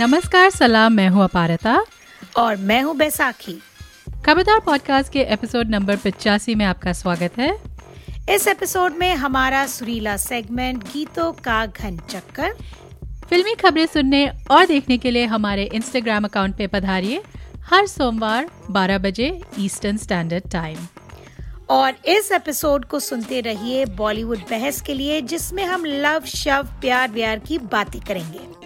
नमस्कार सलाम मैं हूँ अपारता। और मैं हूँ बैसाखी। खबरदार पॉडकास्ट के एपिसोड नंबर पिचासी में आपका स्वागत है। इस एपिसोड में हमारा सुरीला सेगमेंट गीतों का घन चक्कर। फिल्मी खबरें सुनने और देखने के लिए हमारे इंस्टाग्राम अकाउंट पे पधारिए। हर सोमवार 12 बजे ईस्टर्न स्टैंडर्ड टाइम और इस एपिसोड को सुनते रहिए बॉलीवुड बहस के लिए जिसमें हम लव शव प्यार व्यार की बातें करेंगे।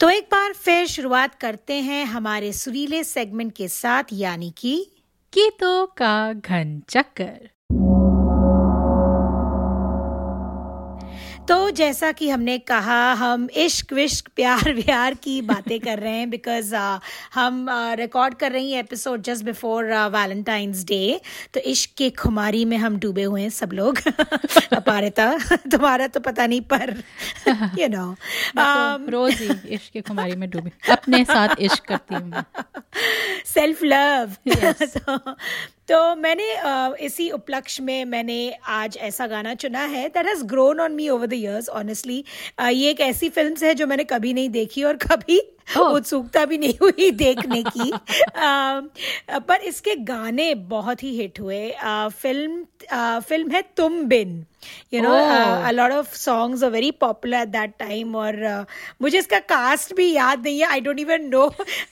तो एक बार फिर शुरुआत करते हैं हमारे सुरीले सेगमेंट के साथ, यानी कि गीतों का घन चक्कर। तो जैसा कि हमने कहा हम इश्क विश्क प्यार व्यार की बातें कर रहे हैं बिकॉज़ uh, हम रिकॉर्ड uh, कर रही हैं episode just before Valentine's day तो इश्क के खुमारी में हम डूबे हुए हैं सब लोग अपारिता। तुम्हारा तो पता नहीं पर यू नो तो um, रोज ही इश्क के खुमारी में डूबे अपने साथ इश्क करती हूँ सेल्फ लव तो, मैंने इसी उपलक्ष्य में मैंने आज ऐसा गाना चुना है that has grown on me over the years honestly ये एक ऐसी फ़िल्म है जो मैंने कभी नहीं देखी और कभी. उत्सुकता भी नहीं हुई देखने की। आ, पर इसके गाने बहुत ही हिट हुए। आ, फ़िल्म आ, फ़िल्म है Tum Bin. You know a lot of songs are very popular at that time और uh, मुझे इसका कास्ट भी याद नहीं है। I don't even know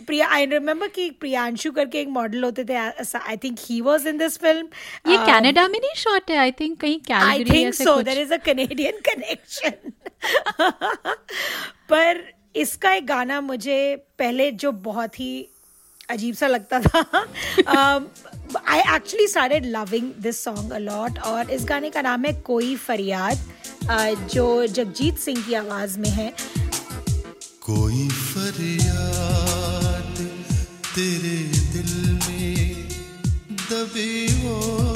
Priya I remember कि प्रियांशु करके एक मॉडल होते थे। I think he was in this film ये कनाडा um, में नहीं शॉट है? आई थिंक कहीं Calgary I think so there is a Canadian connection पर इसका एक गाना मुझे पहले जो बहुत ही अजीब सा लगता था I actually started loving this song a lot और इस गाने का नाम है कोई फरियाद जो जगजीत सिंह की आवाज़ में है। कोई फरियाद तेरे दिल में दबी हो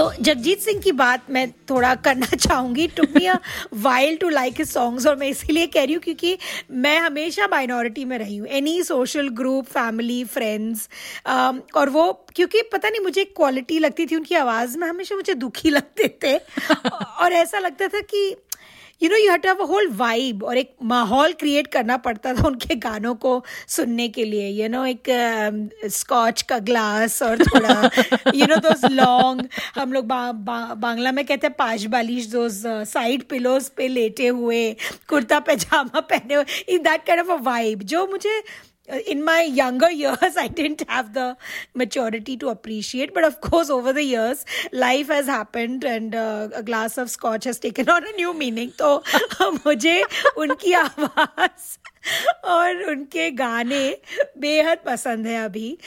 तो जगजीत सिंह की बात मैं थोड़ा करना चाहूँगी। A while to like his songs और मैं इसीलिए कह रही हूँ क्योंकि मैं हमेशा माइनॉरिटी में रही हूँ। Any social group family friends और वो क्योंकि पता नहीं मुझे क्वालिटी लगती थी उनकी आवाज़ में हमेशा मुझे दुखी लगते थे। और ऐसा लगता था कि you know you have to have a whole vibe और एक माहौल क्रिएट करना पड़ता था उनके गानों को सुनने के लिए यू you नो know, एक स्कॉच um, uh, का ग्लास और थोड़ा यू नो दो लॉन्ग हम लोग बा, बा, बांग्ला में कहते हैं पाश बालिश दो साइड पिलोज पे लेटे हुए कुर्ता पैजामा पहने हुए in that kind of a vibe जो मुझे in my younger years i didn't have the maturity to appreciate but of course over the years life has happened and uh, a glass of scotch has taken on a new meaning. So unki और उनके गाने बेहद पसंद है अभी।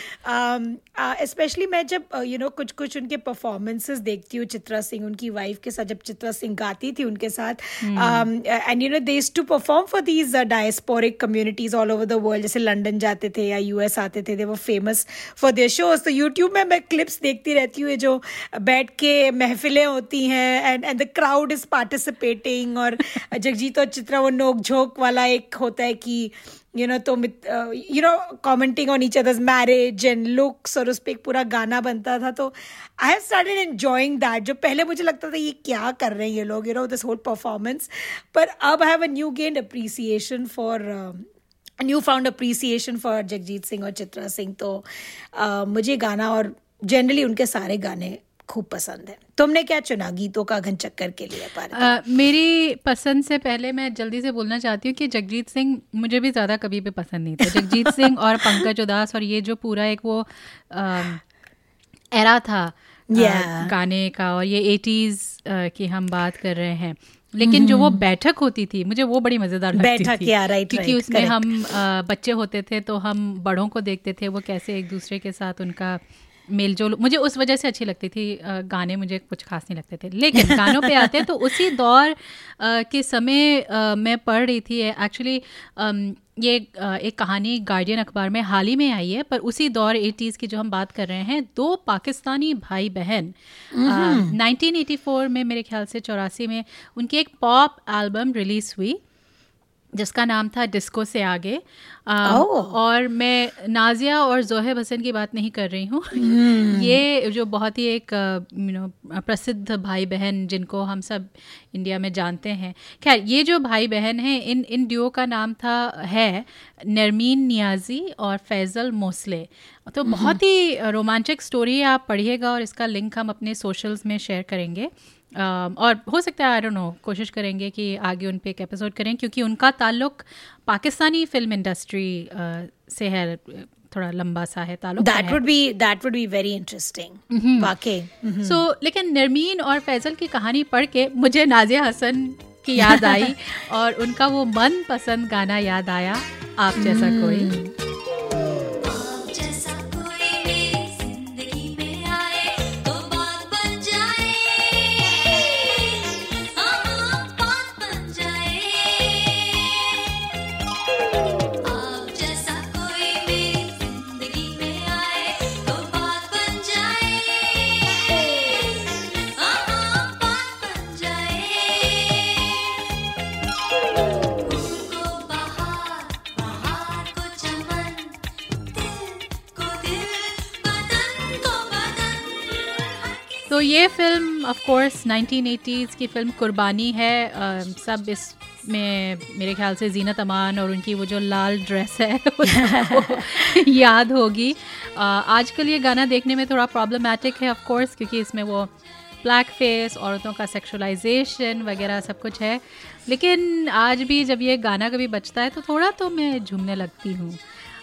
Specially um, uh, मैं जब you uh, know you know, कुछ कुछ उनके परफॉर्मेंसेस देखती हूँ चित्रा सिंह उनकी वाइफ के साथ जब चित्रा सिंह गाती थी उनके साथ and you know they to perform for these diasporic communities all over the world जैसे लंदन जाते थे या यूएस आते थे दे वो फ़ेमस फॉर देयर शोज़ तो यूट्यूब में मैं क्लिप्स देखती रहती हूँ जो बैठ के महफिलें होती हैं and and the crowd is participating और जगजीत और चित्रा वो नोक झोंक वाला एक होता है कि यू नो तो you know commenting on each others marriage and looks और उस पर एक पूरा गाना बनता था तो I have started enjoying that जो पहले मुझे लगता था ये क्या कर रहे हैं ये लोग you know this whole performance पर अब I have a new gained appreciation for new found appreciation for Jagjit Singh और चित्रा सिंह तो uh, मुझे गाना और जनरली उनके सारे गाने खूब पसंद है। तुमने क्या चुना गीतों का घन चक्कर के लिए आ, मेरी पसंद से पहले मैं जल्दी से बोलना चाहती हूँ कि जगजीत सिंह मुझे भी ज़्यादा कभी भी पसंद नहीं था। जगजीत सिंह और पंकज उदास और ये जो पूरा एक वो आ, एरा था Yeah. गाने का और ये एटीज की हम बात कर रहे हैं। लेकिन जो वो बैठक होती थी मुझे वो बड़ी मज़ेदार लगती बैठक, थी। yeah, right, क्योंकि right, उसमें correct. हम अ, बच्चे होते थे तो हम बड़ों को देखते थे वो कैसे एक दूसरे के साथ उनका मेलजोल मुझे उस वजह से अच्छी लगती थी गाने मुझे कुछ खास नहीं लगते थे। लेकिन गानों पे आते हैं तो उसी दौर के समय मैं पढ़ रही थी। एक्चुअली ये एक कहानी गार्डियन अखबार में हाल ही में आई है पर उसी दौर एटीज़ की जो हम बात कर रहे हैं दो पाकिस्तानी भाई बहन अ, 1984 में मेरे ख्याल से चौरासी में उनकी एक पॉप एल्बम रिलीज़ हुई। जिसका नाम था डिस्को से आगे। अ, Oh. और मैं नाजिया और जोहेब हसन की बात नहीं कर रही हूँ। hmm. ये जो बहुत ही एक यू नो प्रसिद्ध भाई बहन जिनको हम सब इंडिया में जानते हैं। खैर ये जो भाई बहन हैं इन इन ड्यूओ का नाम था है नरमीन नियाजी और फैज़ल मोसले। तो बहुत ही रोमांचक स्टोरी है आप पढ़िएगा और इसका लिंक हम अपने सोशल्स में शेयर करेंगे। और हो सकता है आई डोंट नो कोशिश करेंगे कि आगे उन पर एक एपिसोड करें क्योंकि उनका ताल्लुक पाकिस्तानी फ़िल्म इंडस्ट्री से है थोड़ा लंबा सा है ताल्लुक that would be that would be very interesting वाकई सो लेकिन नरमीन और फैजल की कहानी पढ़ के मुझे नाजिया हसन की याद आई और उनका वो मन पसंद गाना याद आया आप जैसा कोई। ये फ़िल्म ऑफ़ कोर्स 1980s की फ़िल्म कुर्बानी है अ, सब इसमें मेरे ख्याल से जीनत अमान और उनकी वो जो लाल ड्रेस है उसको याद होगी। आजकल ये गाना देखने में थोड़ा प्रॉब्लमेटिक है ऑफ़ कोर्स क्योंकि इसमें वो ब्लैक फेस औरतों का सेक्सुअलाइजेशन वगैरह सब कुछ है। लेकिन आज भी जब ये गाना कभी बजता है तो थोड़ा तो मैं झूमने लगती हूँ।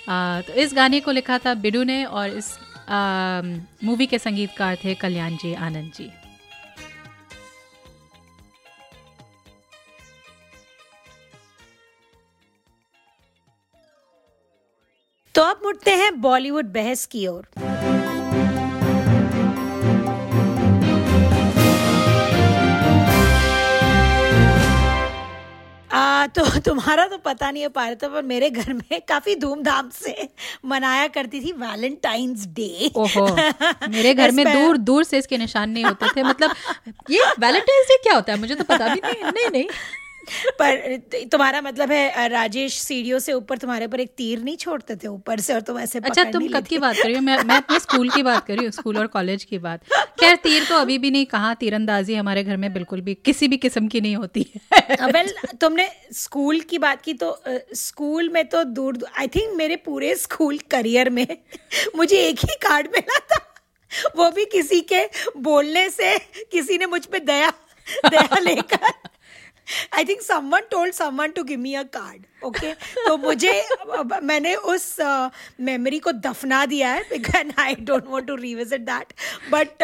तो इस गाने को लिखा था बिडू ने और इस मूवी के संगीतकार थे कल्याण जी आनंद जी। तो अब मुड़ते हैं बॉलीवुड बहस की ओर। आ, तो तुम्हारा तो पता नहीं है पार्थ पर मेरे घर में काफ़ी धूमधाम से मनाया करती थी वैलेंटाइंस डे। ओहो मेरे घर में दूर दूर से इसके निशान नहीं होते थे। मतलब ये वैलेंटाइंस डे क्या होता है? मुझे तो पता भी नहीं। नहीं नहीं। पर तुम्हारा मतलब है राजेश सीढ़ियों से ऊपर तुम्हारे पर एक तीर नहीं छोड़ते थे ऊपर से और तुम ऐसे अच्छा तुम कब की बात कर रही हो? मैं मैं अपने स्कूल की बात कर रही हूँ स्कूल और कॉलेज की बात। खैर तीर तो अभी भी नहीं कहाँ तीरंदाजी हमारे घर में बिल्कुल भी किसी भी किस्म की नहीं होती है। वेल तुमने स्कूल की बात की तो स्कूल में तो दूर आई थिंक मेरे पूरे स्कूल करियर में मुझे एक ही कार्ड मिला था। वो भी किसी के बोलने से किसी ने मुझ पे दया दया लेकर। I think someone told someone to give me a card okay तो मुझे मैंने उस मेमोरी को दफना दिया है because I don't want to revisit that but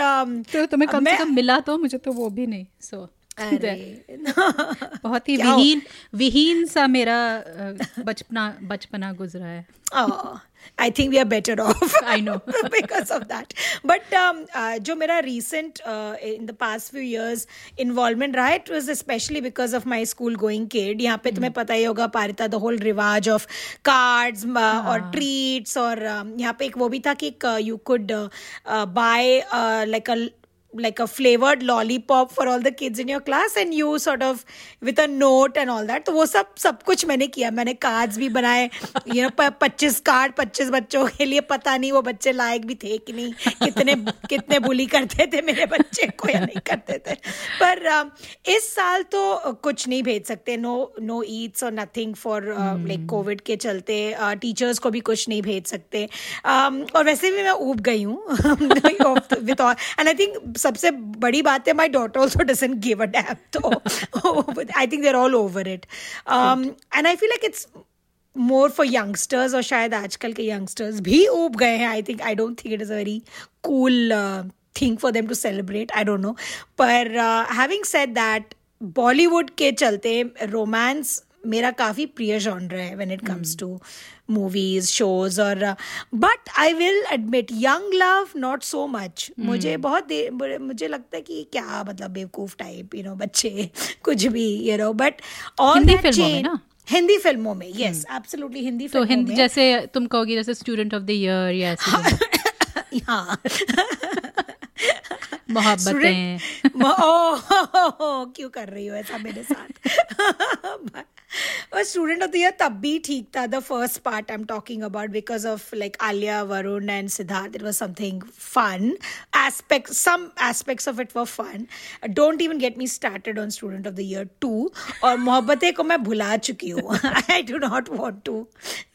तो तुम्हें कम से कम मिला तो मुझे तो वो भी नहीं सो बहुत ही विहीन विहीन सा मेरा बचपना बचपना गुजरा है। I think we are better off I know because of that but जो मेरा recent in the past few years involvement रहा it was specially because of my school going kid यहाँ पे तुम्हें hmm. पता ही होगा पारिता द होल रिवाज ऑफ़ कार्ड्स हाँ। और ट्रीट्स और um, यहाँ पे एक वो भी था कि you could buy like a like a flavored lollipop for all the kids in your class and you sort of with a note and all that. तो वो सब सब कुछ मैंने किया। मैंने कार्ड्स भी बनाए। You know पच्चीस कार्ड पच्चीस बच्चों के लिए पता नहीं वो बच्चे लायक भी थे कि नहीं कितने कितने बुली करते थे मेरे बच्चे को या नहीं करते थे। पर इस साल तो कुछ नहीं भेज सकते। नो नो ईट्स और नथिंग फॉर लाइक कोविड के चलते टीचर्स को भी कुछ नहीं भेज सकते। Um, और वैसे भी मैं ऊब गई हूँ। विद एंड आई थिंक सबसे बड़ी बात है my daughter also doesn't give a तो I think there all over it and I feel like it's more for youngsters और शायद आजकल के यंगस्टर्स भी ऊब गए हैं. I think I don't think it is a very cool thing for them to celebrate I don't know पर having said that Bollywood के चलते रोमांस मेरा काफ़ी प्रिय जॉनर है when it comes to movies shows और but I will admit young love not so much मुझे बहुत दे- मुझे लगता है कि क्या मतलब बेवकूफ़ टाइप यू नो बच्चे कुछ भी you know but all Hindi फ़िल्मों में ना? हिंदी फ़िल्मों में यस एब्सोल्युटली हिंदी तो हिंदी जैसे तुम कहोगी जैसे स्टूडेंट ऑफ़ द ईयर या ऐसे हाँ। मोहब्बतें। क्यों कर रही हो ऐसा मेरे साथ? स्टूडेंट ऑफ़ द ईयर तब भी ठीक था the first part I am talking about because of like Alia Varun and Siddharth it was something fun aspect some aspects of it were fun don't even get me started on student of the year two और मोहब्बतें को मैं भुला चुकी हूँ। I do not want to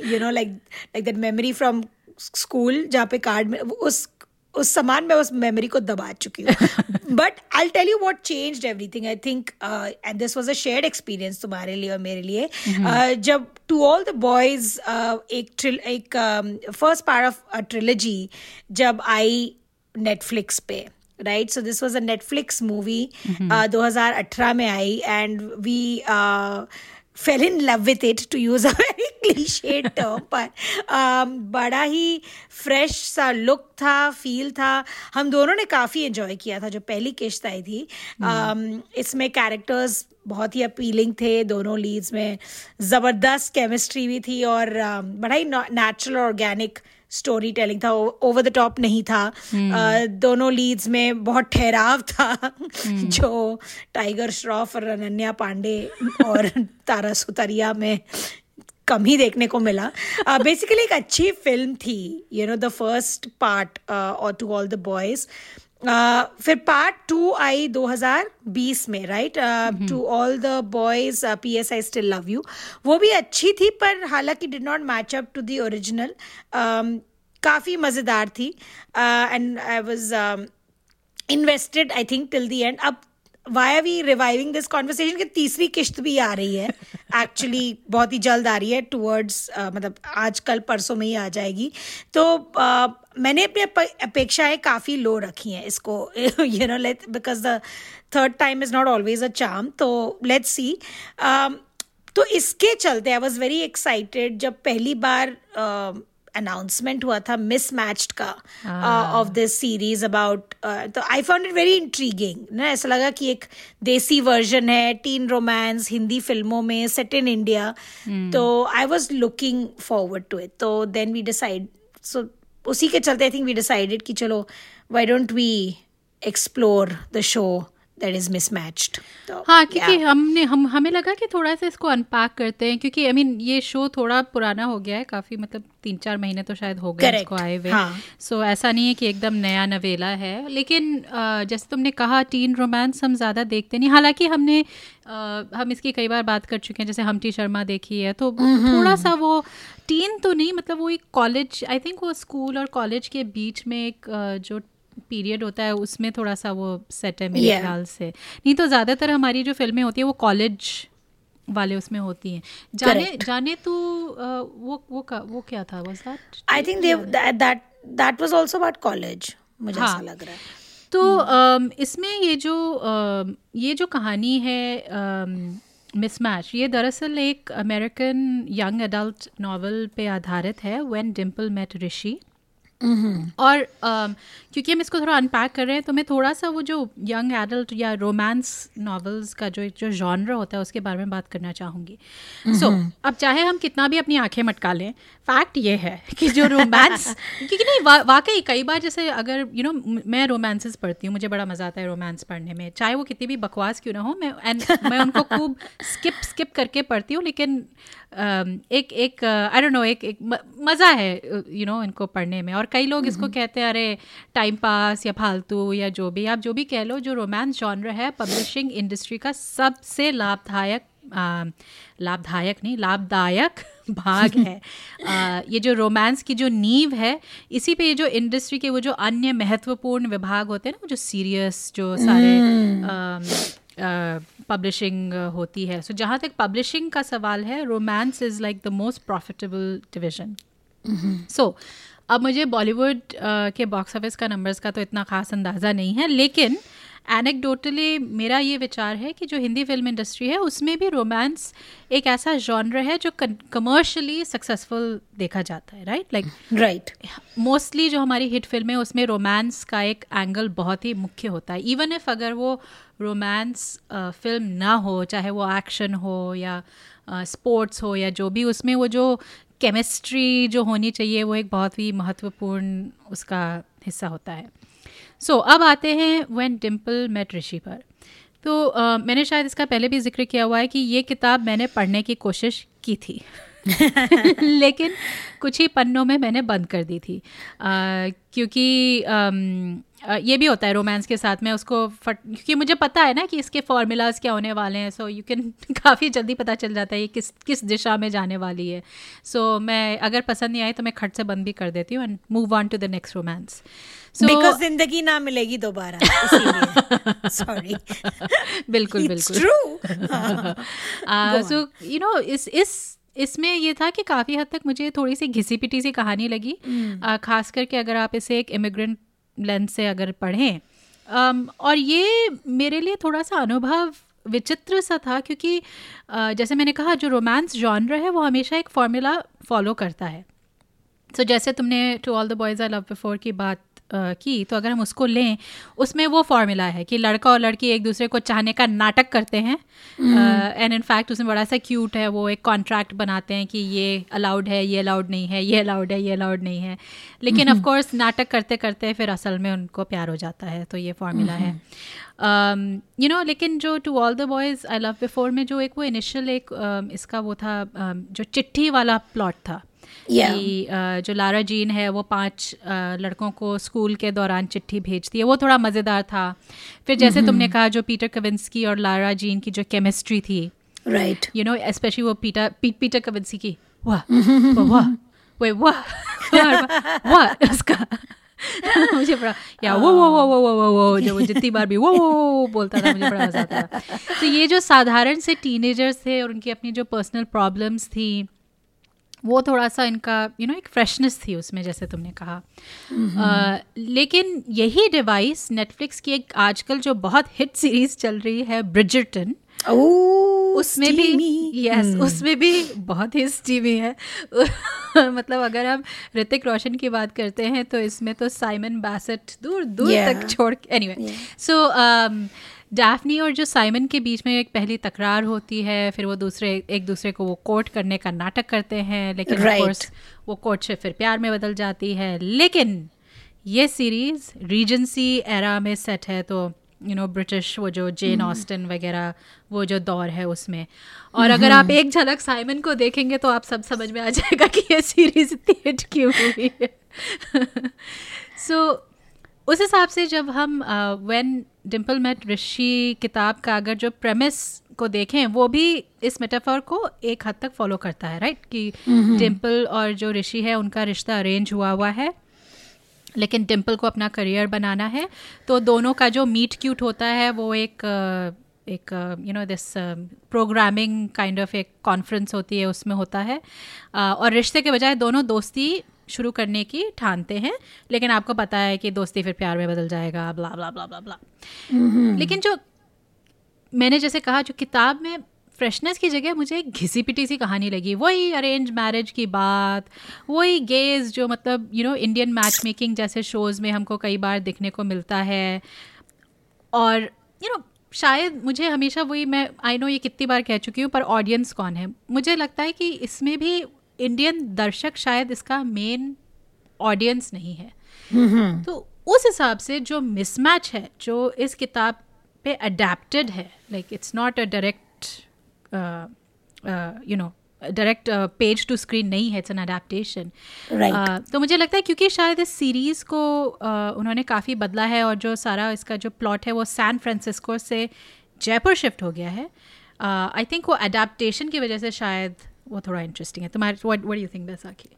you know like like that memory from school जहाँ पे card में, उस उस सामान में उस मेमोरी को दबा चुकी हूँ। But I tell you what change everything I think and this was a shared experience तुम्हारे लिए और मेरे लिए। Uh, जब टू ऑल द बॉयज़ एक एक first part of a trilogy जब आई नेटफ्लिक्स पे right so this was a Netflix movie 2018 में I and we fell in love with it to use a very cliche term पर बड़ा ही fresh सा look था फील था। हम दोनों ने काफ़ी इन्जॉय किया था जो पहली किश्त आई थी। um, इसमें कैरेक्टर्स बहुत ही अपीलिंग थे दोनों लीड्स में। ज़बरदस्त केमिस्ट्री भी थी और um, बड़ा ही नेचुरल ऑर्गेनिक स्टोरी टेलिंग था ओवर द टॉप नहीं था। अ, दोनों लीड्स में बहुत ठहराव था जो टाइगर श्रॉफ और अनन्या पांडे और तारा सुतरिया में कम ही देखने को मिला। बेसिकली एक अच्छी फ़िल्म थी you know the first part और टू ऑल द बॉयज़ फिर पार्ट टू आई 2020 में right to all the boys P S I still love you वो भी अच्छी थी पर हालाँकि did not match up to the original काफ़ी मज़ेदार थी. And I was invested I think till the end अब why are we reviving this conversation की तीसरी किश्त भी आ रही है। एक्चुअली बहुत ही जल्द आ रही है टूवर्ड्स uh, मतलब आज कल परसों में ही आ जाएगी। तो uh, मैंने अपनी अप- अपेक्षाएँ काफ़ी लो रखी हैं इसको you know let because the third time is not always a charm तो लेट्स सी तो इसके चलते आई वॉज़ वेरी एक्साइटेड जब पहली बार अनाउंसमेंट हुआ था मिसमैच्ड का ऑफ़ दिस सीरीज़ अबाउट तो I found it very intriguing ना ऐसा लगा कि एक देसी वर्जन है टीन रोमांस हिंदी फ़िल्मों में सेट इन इंडिया तो I was looking forward to it तो देन वी डिसाइड सो उसी के चलते आई थिंक वी डिसाइडेड कि चलो why don't we explore the show that is Mismatched हाँ क्योंकि yeah. हमने हम हमें लगा कि थोड़ा सा इसको अनपैक करते हैं क्योंकि आई I मीन mean, ये शो थोड़ा पुराना हो गया है काफ़ी मतलब तीन चार महीने तो शायद हो गए इसको आए हुए। हाँ। सो ऐसा नहीं है कि एकदम नया नवेला है लेकिन जैसे तुमने कहा टीन रोमांस हम ज़्यादा देखते नहीं। हालाँकि हमने हम इसकी कई बार बात कर चुके हैं जैसे हमटी शर्मा देखी है तो थोड़ा सा वो टीन तो नहीं मतलब वो एक कॉलेज आई थिंक वो स्कूल और कॉलेज के बीच में एक जो पीरियड होता है उसमें थोड़ा सा वो सेट है मेरे Yeah. ख्याल से नहीं तो ज़्यादातर हमारी जो फ़िल्में होती है वो कॉलेज वाले उसमें होती हैं जाने Correct. जाने तो वो वो का, वो क्या था was that I think that that was also about college मुझे हाँ। ऐसा लग रहा है तो अम, इसमें ये जो ये जो कहानी है मिसमैच ये दरअसल एक अमेरिकन यंग एडल्ट नॉवल पे आधारित है व्हेन डिम्पल मेट ऋषि और क्योंकि हम इसको थोड़ा अनपैक कर रहे हैं तो मैं थोड़ा सा वो जो यंग एडल्ट या रोमांस नॉवेल्स का जो जो जॉनर होता है उसके बारे में बात करना चाहूँगी। सो अब चाहे हम कितना भी अपनी आँखें मटका लें फैक्ट ये है कि जो रोमांस क्योंकि नहीं वा, वाकई कई बार जैसे अगर यू you नो know, मैं रोमांसेस पढ़ती हूँ मुझे बड़ा मज़ा आता है रोमांस पढ़ने में। चाहे वो कितनी भी बकवास क्यों ना हो मैं एंड मैं उनको खूब स्किप स्किप करके पढ़ती हूँ लेकिन um, एक एक आई डोंट नो एक एक मज़ा है यू नो इनको पढ़ने में। और कई लोग इसको कहते हैं अरे टाइम पास या फालतू या जो भी। आप जो भी कह लो जो रोमांस जॉनर है पब्लिशिंग इंडस्ट्री का सबसे लाभदायक लाभदायक नहीं लाभदायक भाग है। आ, ये जो रोमांस की जो नींव है इसी पे ये जो इंडस्ट्री के वो जो अन्य महत्वपूर्ण विभाग होते हैं ना वो जो सीरियस जो सारे पब्लिशिंग होती है। सो जहाँ तक पब्लिशिंग का सवाल है romance is like the most profitable division so अब मुझे बॉलीवुड के बॉक्स ऑफ़िस का नंबर्स का तो इतना खास अंदाज़ा नहीं है लेकिन एनेक्डोटली मेरा ये विचार है कि जो हिंदी फ़िल्म इंडस्ट्री है उसमें भी रोमांस एक ऐसा जॉनर है जो कमर्शियली सक्सेसफुल देखा जाता है राइट लाइक राइट मोस्टली जो हमारी हिट फ़िल्में उसमें रोमांस का एक एंगल बहुत ही मुख्य होता है। इवन इफ़ अगर वो रोमांस फ़िल्म ना हो चाहे वो एक्शन हो या स्पोर्ट्स हो या जो भी उसमें वो जो केमिस्ट्री जो होनी चाहिए वो एक बहुत ही महत्वपूर्ण उसका हिस्सा होता है। सो so, अब आते हैं व्हेन डिम्पल मेट ऋषि पर। तो अ, मैंने शायद इसका पहले भी ज़िक्र किया हुआ है कि ये किताब मैंने पढ़ने की कोशिश की थी। लेकिन कुछ ही पन्नों में मैंने बंद कर दी थी। अ, क्योंकि अ, ये भी होता है रोमांस के साथ में उसको फट क्योंकि मुझे पता है ना कि इसके फॉर्मूलाज क्या होने वाले हैं सो यू कैन काफ़ी जल्दी पता चल जाता है ये किस किस दिशा में जाने वाली है। सो so, मैं अगर पसंद नहीं आई तो मैं खट से बंद भी कर देती हूँ and move on to the next romance because Zindagi Na Milegi दोबारा सॉरी बिल्कुल बिल्कुल। ट्रू सो यू नो इस इस इसमें ये था कि काफ़ी हद तक मुझे थोड़ी सी घिसी पिटी सी कहानी लगी। Uh, खास करके अगर आप इसे एक इमिग्रेंट लेंस से अगर पढ़ें um, और ये मेरे लिए थोड़ा सा अनुभव विचित्र सा था क्योंकि uh, जैसे मैंने कहा जो रोमांस जॉनर है वो हमेशा एक फॉर्मूला फॉलो करता है। सो so, जैसे तुमने to all the boys I love before की बात की तो अगर हम उसको लें उसमें वो फॉर्मूला है कि लड़का और लड़की एक दूसरे को चाहने का नाटक करते हैं। एंड इन फैक्ट उसमें बड़ा सा क्यूट है वो एक कॉन्ट्रैक्ट बनाते हैं कि ये अलाउड है ये अलाउड नहीं है ये अलाउड है ये अलाउड नहीं है। लेकिन ऑफ़ कोर्स नाटक करते करते फिर असल में उनको प्यार हो जाता है तो ये फॉर्मूला है। यू नो लेकिन जो to all the boys I love before में जो एक वो इनिशियल एक इसका वो था जो चिट्ठी वाला प्लॉट था Yeah. कि जो लारा जीन है वो पाँच लड़कों को स्कूल के दौरान चिट्ठी भेजती है। वो थोड़ा मज़ेदार था। फिर जैसे mm-hmm. तुमने कहा जो पीटर कविंस्की और लारा जीन की जो केमिस्ट्री थी राइट यू नो स्पेशली वो पीटर पी, पीटर कविंस्की की वाह वाह, वाह वे वाह वाह, उसका मुझे बड़ा या वो वो वो वो वो वो वो जो वो जितनी बार भी वो वो वो वो बोलता था मुझे बड़ा मज़ा आता था। तो ये जो साधारण से टीनेजर्स थे और उनकी अपनी जो पर्सनल प्रॉब्लम्स थी वो थोड़ा सा इनका यू नो एक फ्रेशनेस थी उसमें जैसे तुमने कहा। अ, लेकिन यही डिवाइस नेटफ्लिक्स की एक आजकल जो बहुत हिट सीरीज़ चल रही है ब्रिजर्टन उसमें भी यस उसमें भी बहुत ही स्टीमी है। मतलब अगर हम ऋतिक रोशन की बात करते हैं तो इसमें तो साइमन बैसेट दूर दूर Yeah. तक छोड़ एनीवे सो डैफनी और जो साइमन के बीच में एक पहली तकरार होती है फिर वो दूसरे एक दूसरे को वो कोर्ट करने का नाटक करते हैं लेकिन Right. वो कोर्ट से फिर प्यार में बदल जाती है। लेकिन ये सीरीज़ रीजेंसी एरा में सेट है तो यू नो ब्रिटिश वो जो जेन ऑस्टन वगैरह वो जो दौर है उसमें। और अगर आप एक झलक साइमन को देखेंगे तो आप सब समझ में आ जाएगा कि ये सीरीज़ इतनी हिट क्यों हुई है। सो so, उस हिसाब से जब हम व्हेन डिम्पल मेट ऋषि किताब का अगर जो प्रेमिस को देखें वो भी इस मेटाफर को एक हद तक फॉलो करता है राइट कि डिम्पल और जो ऋषि है उनका रिश्ता अरेंज हुआ हुआ है लेकिन डिम्पल को अपना करियर बनाना है। तो दोनों का जो मीट क्यूट होता है वो एक एक you know this programming kind of एक कॉन्फ्रेंस होती है उसमें होता है। अ, और रिश्ते के बजाय दोनों दोस्ती शुरू करने की ठानते हैं। लेकिन आपको पता है कि दोस्ती फिर प्यार में बदल जाएगा blah blah blah blah blah लेकिन जो मैंने जैसे कहा जो किताब में फ्रेशनेस की जगह मुझे एक घिसी पिटी सी कहानी लगी। वही अरेंज मैरिज की बात वही गेज जो मतलब you know Indian match making जैसे शोज़ में हमको कई बार देखने को मिलता है। और यू you नो know, शायद मुझे हमेशा वही मैं आई नो ये कितनी बार कह चुकी हूँ पर ऑडियंस कौन है? मुझे लगता है कि इसमें भी इंडियन दर्शक शायद इसका मेन ऑडियंस नहीं है। तो उस हिसाब से जो मिसमैच है जो इस किताब पे अडेप्टेड है like it's not a direct you know direct page to screen नहीं है इट्स एन अडेप्टेशन तो मुझे लगता है क्योंकि शायद इस सीरीज़ को uh, उन्होंने काफ़ी बदला है और जो सारा इसका जो प्लॉट है वो सैन फ्रांसिस्को से जयपुर शिफ्ट हो गया है। आई uh, थिंक वो अडेप्टेशन की वजह से शायद वो थोड़ा इंटरेस्टिंग है। तुम्हारे what what you think Baisakhi?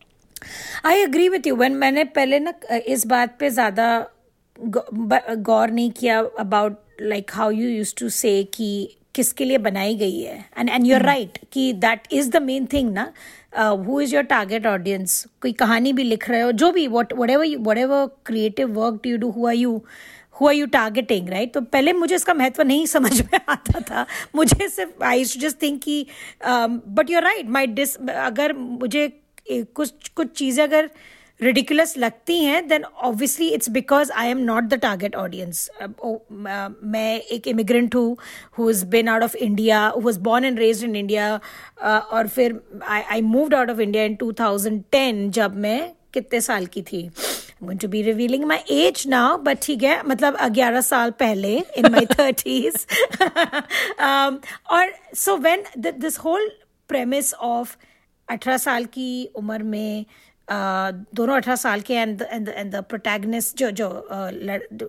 I agree with you one मैंने पहले ना इस बात पे ज़्यादा गौर नहीं किया about like how you use to से कि किसके लिए बनाई गई है। And and you are right कि that is the main thing ना। Who is your target audience कोई कहानी भी लिख रहे हो जो भी what whatever whatever creative work do you do who are you who are you targeting right तो पहले मुझे इसका महत्व नहीं समझ में आता था। मुझे सिर्फ़ आई जस्ट थिंक कि but you are right my dish अगर मुझे कुछ कुछ चीज़ें अगर रिडिकुलस लगती हैं then obviously it's because I am not the target audience मैं एक इमिग्रेंट हूँ who is been out of India who was born and raised in India और फिर I I out of India in 2010 जब मैं कितने साल की थी? Going to be revealing my age now but ठीक है मतलब 11 साल पहले in my 30s um, और so when th- this whole premise of 18 साल की उम्र में uh, दोनों अठारह साल के एंड एंड द प्रोटैगनिस्ट जो जो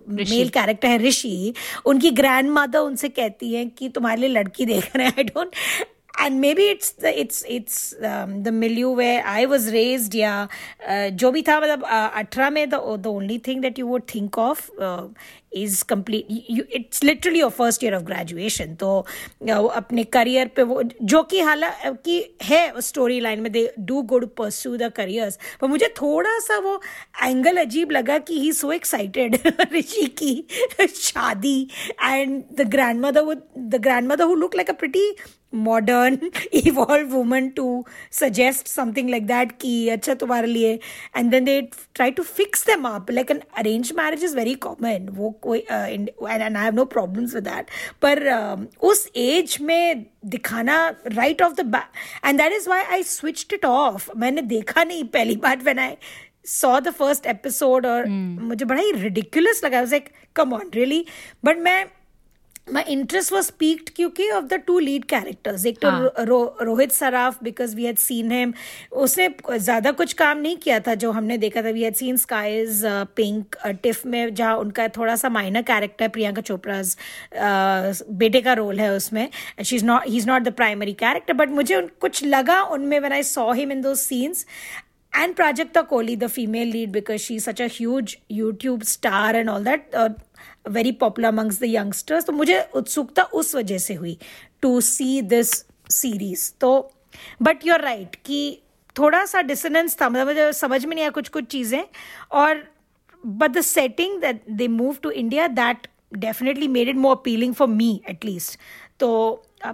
मेल कैरेक्टर है ऋषि उनकी ग्रैंड मदर उनसे कहती है कि तुम्हारे लिए लड़की देख रहे हैं I don't and maybe it's the it's it's um, the milieu where I was raised या uh, जो भी था मतलब अठारह में the the only thing that you would think is complete it's literally your first year of graduation तो uh, अपने career पे वो, जो कि हालाँकि uh, है स्टोरी लाइन में they do good pursue the careers पर मुझे थोड़ा सा वो एंगल अजीब लगा कि ही सो एक्साइटेड ऋषि की शादी and the grandmother the grandmother वो look like a pretty modern evolve woman to suggest something like that कि अच्छा तुम्हारे लिए and then they try to fix them up like an arrange marriage is very common वो and I have no problems with that पर उस age में दिखाना right off the back and that is why I switch it off मैंने देखा नहीं पहली बार when I saw the first episode और hmm. मुझे बड़ा ही रिडिकुलस लगा। कम ऑन रियली बट मैं माई इंटरेस्ट वॉज़ पीक्ड क्योंकि of the two lead characters एक तो हाँ। Rohit Saraf because we had seen him उसने ज़्यादा कुछ काम नहीं किया था जो हमने देखा था. We had seen Sky's Pink TIFF में जहाँ उनका थोड़ा सा माइनर कैरेक्टर है प्रियंका चोपड़ा uh, बेटे का रोल है उसमें. She is not he is not the primary character but मुझे कुछ लगा उनमें one I saw him in दो scenes and Prajakta Kohli the female lead because she is such as YouTube star and all that very popular amongst the youngsters तो मुझे उत्सुकता उस वजह से हुई टू सी दिस सीरीज़ तो but you are right कि थोड़ा सा डिसनेंस था मतलब मुझे समझ में नहीं आया कुछ कुछ चीज़ें। और but the setting that they move to India that definitely made it more appealing for me at least तो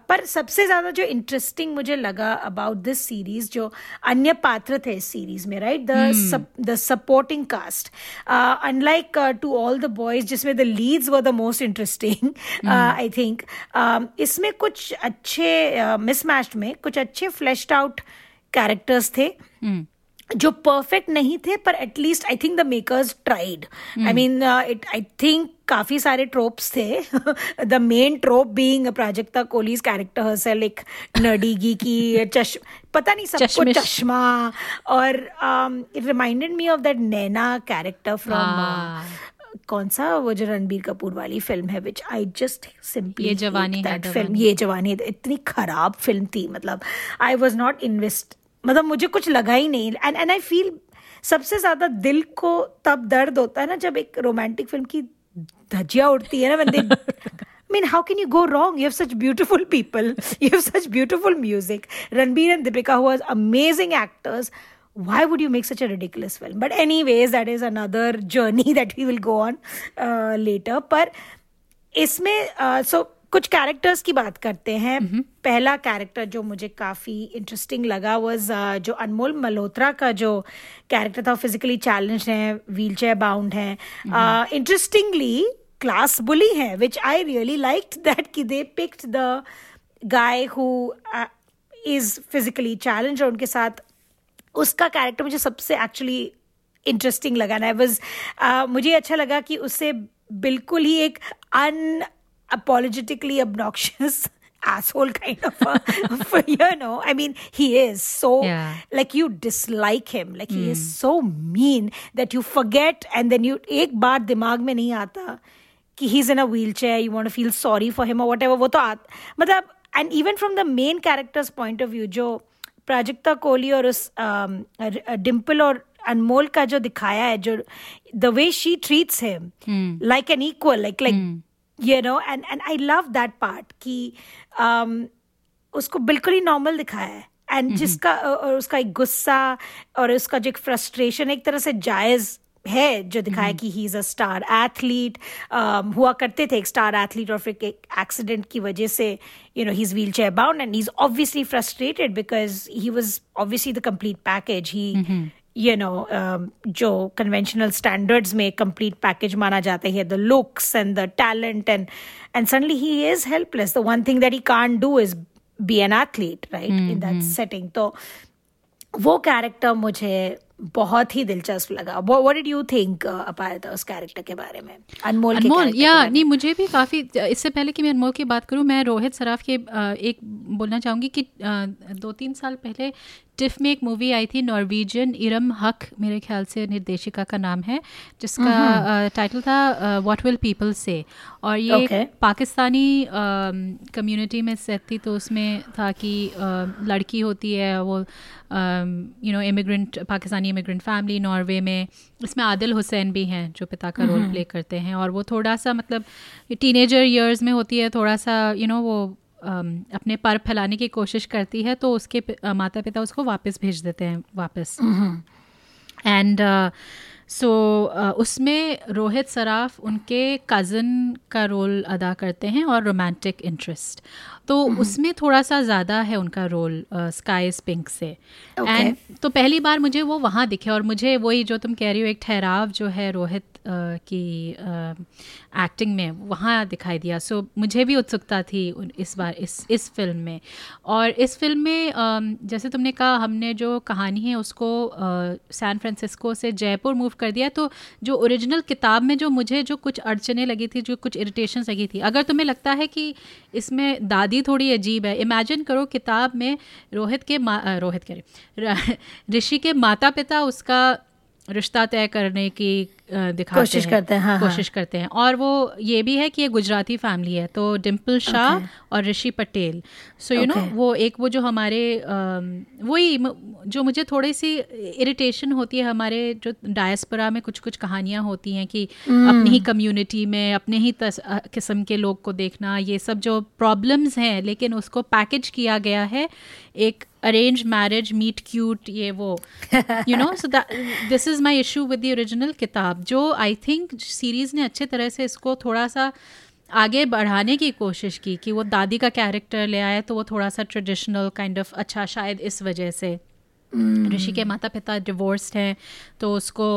पर सबसे ज़्यादा जो इंटरेस्टिंग मुझे लगा अबाउट दिस सीरीज़ जो अन्य पात्र थे इस सीरीज़ में right the the supporting cast unlike to all the boys जिसमें the leads were the most interesting I think इसमें कुछ अच्छे मिसमैच uh, में कुछ अच्छे फ्लैश्ड आउट कैरेक्टर्स थे। जो परफेक्ट नहीं थे पर at least I think the makers tried I mean it I think काफ़ी सारे ट्रोप्स थे. The main trope being Prajakta Kohli's character हर्सल एक नडीगी की चश पता नहीं सबको। चश्मा और it reminded me of that Naina character from. कौन सा वो जो रणबीर कपूर वाली फ़िल्म है which I just simply Yeh Jawaani है फ़िल्म ये जवानी इतनी खराब फ़िल्म थी मतलब आई वॉज़ नॉट इन्वेस्ट मतलब मुझे कुछ लगा ही नहीं एंड एंड आई फील सबसे ज़्यादा दिल को तब दर्द होता है ना जब एक रोमांटिक फ़िल्म की धज्जियाँ उड़ती है ना बंदे I mean, how can you go wrong? You have such beautiful people. You have such beautiful music. Ranbir and Deepika, who are amazing actors. Why would you make such a ridiculous film? But anyways, that is another journey that we will go on uh, later. But, पर इसमें सो कुछ characters की बात करते हैं। पहला character जो मुझे काफ़ी इंटरेस्टिंग लगा वाज जो अनमोल मल्होत्रा का जो कैरेक्टर था फिजिकली चैलेंज है व्हील चेयर बाउंड है इंटरेस्टिंगली क्लास बुली है which I really like that कि they picked the guy who is physically challenge और उनके साथ उसका कैरेक्टर मुझे सबसे एक्चुअली इंटरेस्टिंग लगा। ना वाज मुझे अच्छा लगा कि उससे बिल्कुल ही एक un apologetically obnoxious asshole kind of a you know i mean he is so Yeah. like you dislike him like he is so mean that you forget and then you एक बार दिमाग में नहीं आता कि he's in a wheelchair you want to feel sorry for him or whatever वो तो आ मतलब and even from the main character's point of view जो प्राजक्ता कोहली और उस डिम्पल और अनमोल का जो दिखाया है जो the way she treats him like an equal like like you know and and I love that part कि um, उसको बिल्कुल ही नॉर्मल दिखाया है। एंड जिसका और उसका एक गुस्सा और उसका जो एक फ्रस्ट्रेशन एक तरह से जायज़ है जो दिखाया कि he is a star athlete हुआ करते थे एक स्टार एथलीट और फिर एक एक्सीडेंट की वजह से you know he is wheelchair bound and he is obviously frustrated because he was obviously the complete package he you know जो कन्वेंशनल स्टैंडर्ड्स में कंप्लीट पैकेज माना जाते हैं the looks and the talent and and suddenly he is helpless the one thing that he can do is be an athlete right in that setting तो वो character मुझे बहुत ही दिलचस्प लगा। व्हाट डिड यू थिंक अपायता उस character के बारे में? अनमोल अनमोल या नहीं मुझे भी काफ़ी इससे पहले कि मैं अनमोल की बात करूँ मैं रोहित सराफ के uh, एक बोलना चाहूँगी कि uh, दो तीन साल पहले टिफ में एक मूवी आई थी नॉर्वेजियन इरम हक मेरे ख्याल से निर्देशिका का नाम है जिसका टाइटल था व्हाट विल पीपल से और ये Okay. पाकिस्तानी कम्युनिटी में सेट थी तो उसमें था कि अ, लड़की होती है वो you know immigrant Pakistani immigrant family Norway में इसमें आदिल हुसैन भी हैं जो पिता का रोल प्ले करते हैं और वो थोड़ा सा मतलब टीनेजर ईयर्स में होती है थोड़ा सा यू नो वो अम, अपने पर फैलाने की कोशिश करती है तो उसके माता पिता उसको वापस भेज देते हैं वापस। एंड सो उसमें रोहित सराफ उनके कज़न का रोल अदा करते हैं और रोमांटिक इंटरेस्ट तो उसमें थोड़ा सा ज़्यादा है उनका रोल स्काई पिंक से। Okay. एंड तो पहली बार मुझे वो वहाँ दिखे और मुझे वही जो तुम कह रही हो एक ठहराव जो है रोहित अ, की एक्टिंग में वहाँ दिखाई दिया। सो मुझे भी उत्सुकता थी इस बार इस इस फ़िल्म में। और इस फ़िल्म में अम, जैसे तुमने कहा हमने जो कहानी है उसको सैन फ्रांसिस्को से जयपुर मूव कर दिया। तो जो ओरिजिनल किताब में जो मुझे जो कुछ अड़चने लगी थी जो कुछ इरिटेशन लगी थी अगर तुम्हें लगता है कि इसमें दादी थोड़ी अजीब है। इमेजिन करो किताब में रोहित के मा- रोहित करे ऋषि के माता पिता उसका रिश्ता तय करने की दिखाते कोशिश करते हैं, हाँ, कोशिश हाँ। कोशिश करते हैं और वो ये भी है कि ये गुजराती फैमिली है तो डिम्पल शाह Okay. और Rishi Patel so you know वो एक वो जो हमारे वही जो मुझे थोड़ी सी इरिटेशन होती है हमारे जो डायस्परा में कुछ कुछ कहानियाँ होती हैं कि mm. अपनी ही कम्युनिटी में अपने ही किस्म के लोग को देखना ये सब जो प्रॉब्लम्स हैं लेकिन उसको पैकेज किया गया है एक अरेंज मैरिज मीट क्यूट ये वो you know so this is my issue with the original किताब जो आई थिंक सीरीज़ ने अच्छे तरह से इसको थोड़ा सा आगे बढ़ाने की कोशिश की कि वो दादी का कैरेक्टर ले आए तो वो थोड़ा सा ट्रेडिशनल काइंड ऑफ़ अच्छा शायद इस वजह से। ऋषि के माता पिता डिवोर्स्ड हैं तो उसको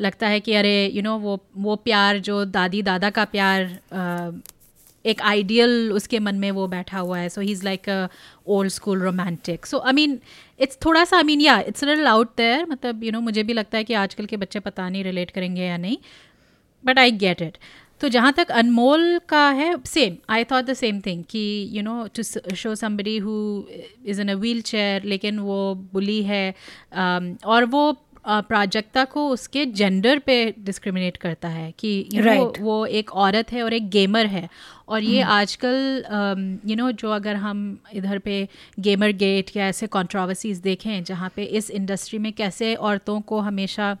लगता है कि अरे यू you नो know, वो वो प्यार जो दादी दादा का प्यार अ, एक आइडियल उसके मन में वो बैठा हुआ है. So he is like a old school romantic so I mean it's थोड़ा सा I mean yeah it's little out there मतलब यू नो मुझे भी लगता है कि आजकल के बच्चे पता नहीं रिलेट करेंगे या नहीं. बट आई गेट इट तो जहाँ तक अनमोल का है same I thought the same thing कि you know to show somebody who is in a wheelchair लेकिन वो बुली है um, और वो प्राजक्ता को उसके जेंडर पे डिस्क्रिमिनेट करता है कि know, Right. वो एक औरत है और एक गेमर है। और ये आजकल यू नो जो अगर हम इधर पे गेमर गेट या ऐसे कंट्रोवर्सीज देखें जहाँ पे इस इंडस्ट्री में कैसे औरतों को हमेशा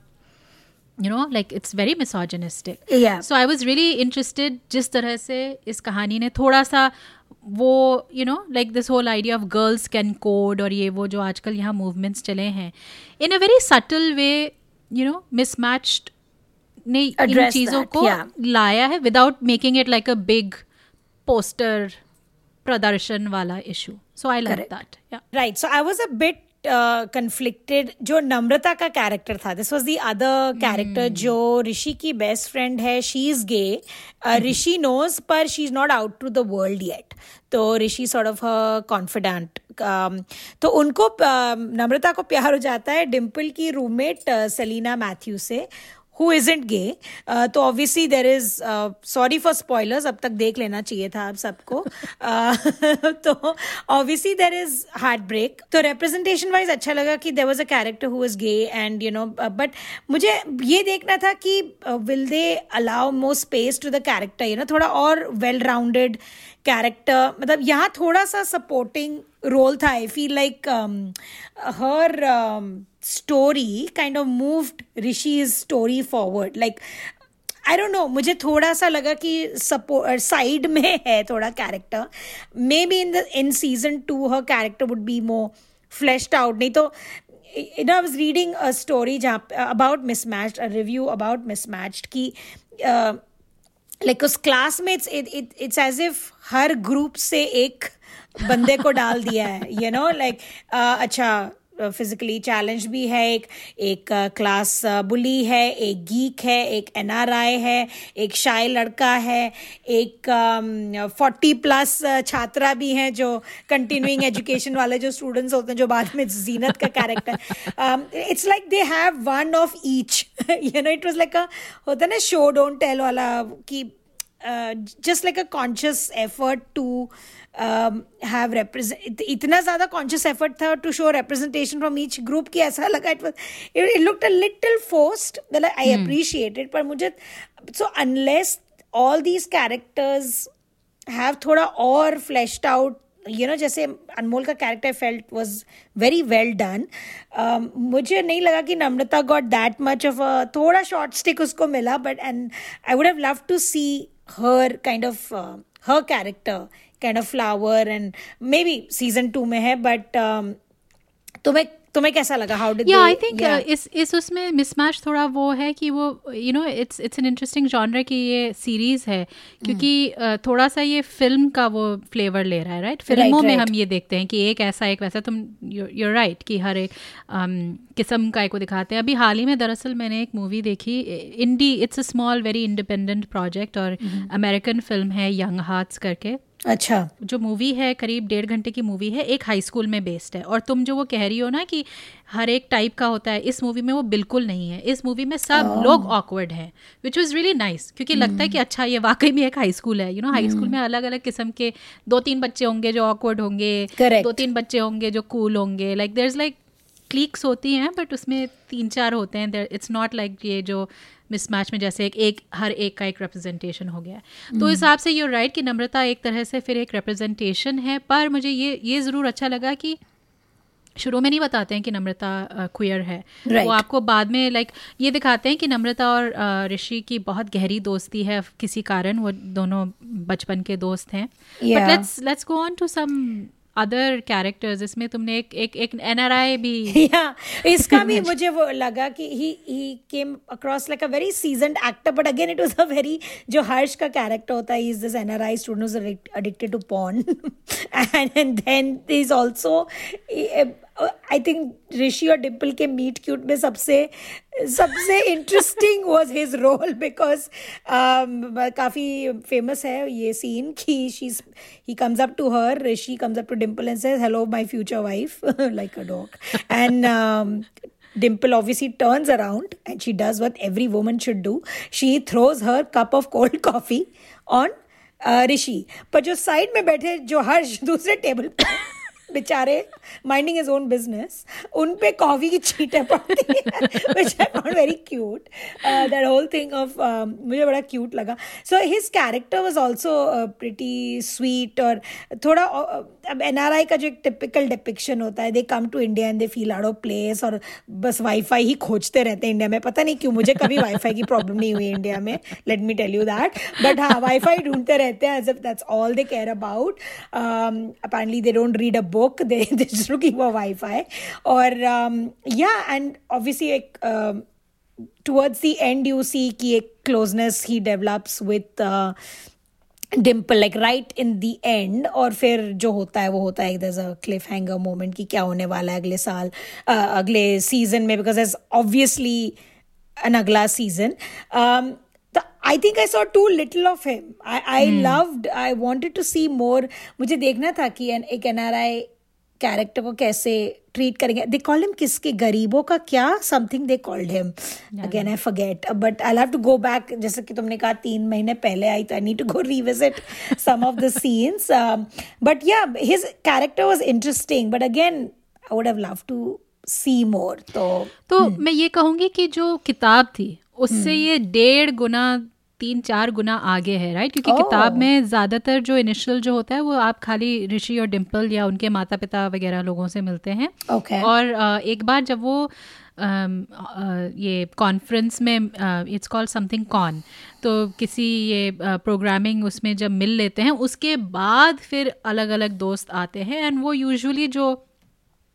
you know like it's very misogynistic so I was really interested जिस तरह से इस कहानी ने थोड़ा सा वो you know like this whole idea of girls can code और ये वो जो आजकल यहाँ मूवमेंट्स चले हैं in a very subtle way you know Mismatched ने इन चीज़ों that, को yeah. लाया है without making it like a big poster प्रदर्शन वाला issue so I like Correct. That right Right. So I was a bit uh, जो नम्रता का कैरेक्टर था. This was the other character जो ऋषि की बेस्ट फ्रेंड है. She is gay Rishi knows पर she is not out to the world yet तो Rishi sort of confident तो उनको uh, नम्रता को प्यार हो जाता है डिम्पल की रूममेट सेलिना मैथ्यू से. हु इज़ इंट गे तो obviously there is sorry for spoilers अब तक देख लेना चाहिए था आप सबको। uh, तो obviously there is heartbreak तो रिप्रेजेंटेशन वाइज अच्छा लगा कि there was a character who is gay and you know but मुझे ये देखना था कि will they allow more space to the character you know थोड़ा और वेल राउंडेड कैरेक्टर मतलब यहाँ थोड़ा सा सपोर्टिंग रोल था I feel like her story kind of moved Rishi's story forward like I don't know मुझे थोड़ा सा लगा कि सपोर्ट साइड में है थोड़ा character maybe in the in season two her character would be more flashed out नहीं तो know, I was reading a story जहाँ about mismatched, a review about mismatched कि uh, like उस class it, it it's as if हर group से एक बंदे को डाल दिया है यू नो uh, अच्छा फिजिकली चैलेंज भी है, एक एक क्लास बुली है, एक गीक है, एक एनआरआई है, एक शाय लड़का है, एक फोर्टी प्लस छात्रा भी हैं जो कंटिन्यूइंग एजुकेशन वाले जो स्टूडेंट्स होते हैं, जो बाद में जीनत का character it's like they have one of each you know it was like a होता ना शो डोंट टेल वाला कि just like a conscious effort to have represent इतना ज़्यादा कॉन्शियस एफर्ट था to show representation from each group की ऐसा लगा it it look a little forced मतलब आई अप्रिशिएटेड पर मुझे so unless all these characters have थोड़ा और फ्लैश आउट यू नो जैसे अनमोल का character felt was very well done मुझे नहीं लगा कि Namrata got that much of थोड़ा शॉर्ट स्टिक उसको मिला but and I would have love to see her kind of her character kind of flower and maybe season two में है but तुम्हें तुम्हें कैसा लगा? हाउ डिड या आई थिंक इस इस उसमें मिसमैच थोड़ा वो है कि वो you know it's it's an interesting genre कि ये सीरीज़ है क्योंकि uh, थोड़ा सा ये फ़िल्म का वो फ्लेवर ले रहा है राइट फ़िल्मों में right. हम ये देखते हैं कि एक ऐसा एक वैसा। तुम यूर राइट कि हर एक um, किस्म का एक को दिखाते हैं। अभी हाल ही में दरअसल मैंने एक मूवी देखी indie it's a small very independent project और अमेरिकन फ़िल्म है यंग हार्ट्स करके। अच्छा। जो मूवी है करीब डेढ़ घंटे की मूवी है एक हाई स्कूल में बेस्ड है। और तुम जो वो कह रही हो ना कि हर एक टाइप का होता है इस मूवी में वो बिल्कुल नहीं है। इस मूवी में सब लोग ऑकवर्ड हैं विच वॉज़ रियली नाइस क्योंकि लगता है कि अच्छा ये वाकई में एक हाई स्कूल है। यू नो हाई स्कूल में अलग अलग किस्म के दो तीन बच्चे होंगे जो ऑकवर्ड होंगे Correct. दो तीन बच्चे होंगे जो कूल होंगे। Like there is like cliques होती हैं बट उसमें तीन चार होते हैं। इट्स नॉट लाइक ये जो मिसमैच में जैसे एक एक हर एक का एक रिप्रेजेंटेशन हो गया है। तो इस हिसाब से यूर राइट कि नम्रता एक तरह से फिर एक रिप्रेजेंटेशन है पर मुझे ये ये ज़रूर अच्छा लगा कि शुरू में नहीं बताते हैं कि नम्रता क्वियर है। Right. वो आपको बाद में लाइक ये दिखाते हैं कि नम्रता और ऋषि की बहुत गहरी दोस्ती है किसी कारण वो दोनों बचपन के दोस्त हैं। But let's let's go on to some other characters इसमें तुमने एक एक एक एनआरआई भी या इसका भी मुझे वो लगा कि he he came across like a very seasoned actor but again it was a very जो हर्ष का कैरेक्टर होता है is this NRI student addicted to porn and and then is also I think Rishi और डिम्पल के meet cute में सबसे सबसे interesting was his role because काफ़ी फ़ेमस है ये सीन कि she's he comes up to her Rishi comes up to Dimple and says hello my future wife like a dog and Dimple obviously turns around and she does what every woman should do. She throws her cup of cold coffee on uh, Rishi. पर जो side में बैठे जो हर्ष दूसरे table पे बेचारे minding is own business उन पे कॉफ़ी की छींटें पड़ती है which I found very cute that whole thing of मुझे बड़ा क्यूट लगा. So his character was also pretty sweet और थोड़ा अब एनआरआई का जो एक टिपिकल डिपिक्शन होता है they come to India and they feel out of place और बस वाईफाई ही खोजते रहते हैं इंडिया में. पता नहीं क्यों, मुझे कभी वाईफाई की प्रॉब्लम नहीं हुई इंडिया में. Let me tell you that but हाँ वाईफाई ढूंढते रहते हैं as if that's all they care about apparently they don't read a book they just looking for wifi और या एंड ऑब्वियसली एक towards the end you see कि एक he develops with uh, Dimple like right in the end और फिर जो होता है वो होता है there's a Cliff hanger moment कि क्या होने वाला है अगले साल uh, अगले सीज़न में बिकॉज़ एज ऑब्वियसली an अगला season I think I saw too little of him I I loved I wanted to see more मुझे देखना था कि an- एक एनआरआई कैरेक्टर को कैसे ट्रीट करेंगे। दे कॉल हिम किसके? गरीबों का क्या? Something they called him again I forget but I have to go back जैसे कि तुमने कहा तीन महीने पहले आई तो I need to go revisit some of the scenes but yeah his character was interesting but again I would have love to see more तो तो मैं ये कहूँगी कि जो किताब थी उससे ये डेढ़ गुना तीन चार गुना आगे है राइट क्योंकि Oh. किताब में ज़्यादातर जो इनिशियल जो होता है वो आप खाली ऋषि और डिम्पल या उनके माता पिता वगैरह लोगों से मिलते हैं Okay. और एक बार जब वो ये कॉन्फ्रेंस में इट्स कॉल्ड समथिंग कॉन तो किसी ये प्रोग्रामिंग उसमें जब मिल लेते हैं उसके बाद फिर अलग अलग दोस्त आते हैं एंड वो यूजुअली जो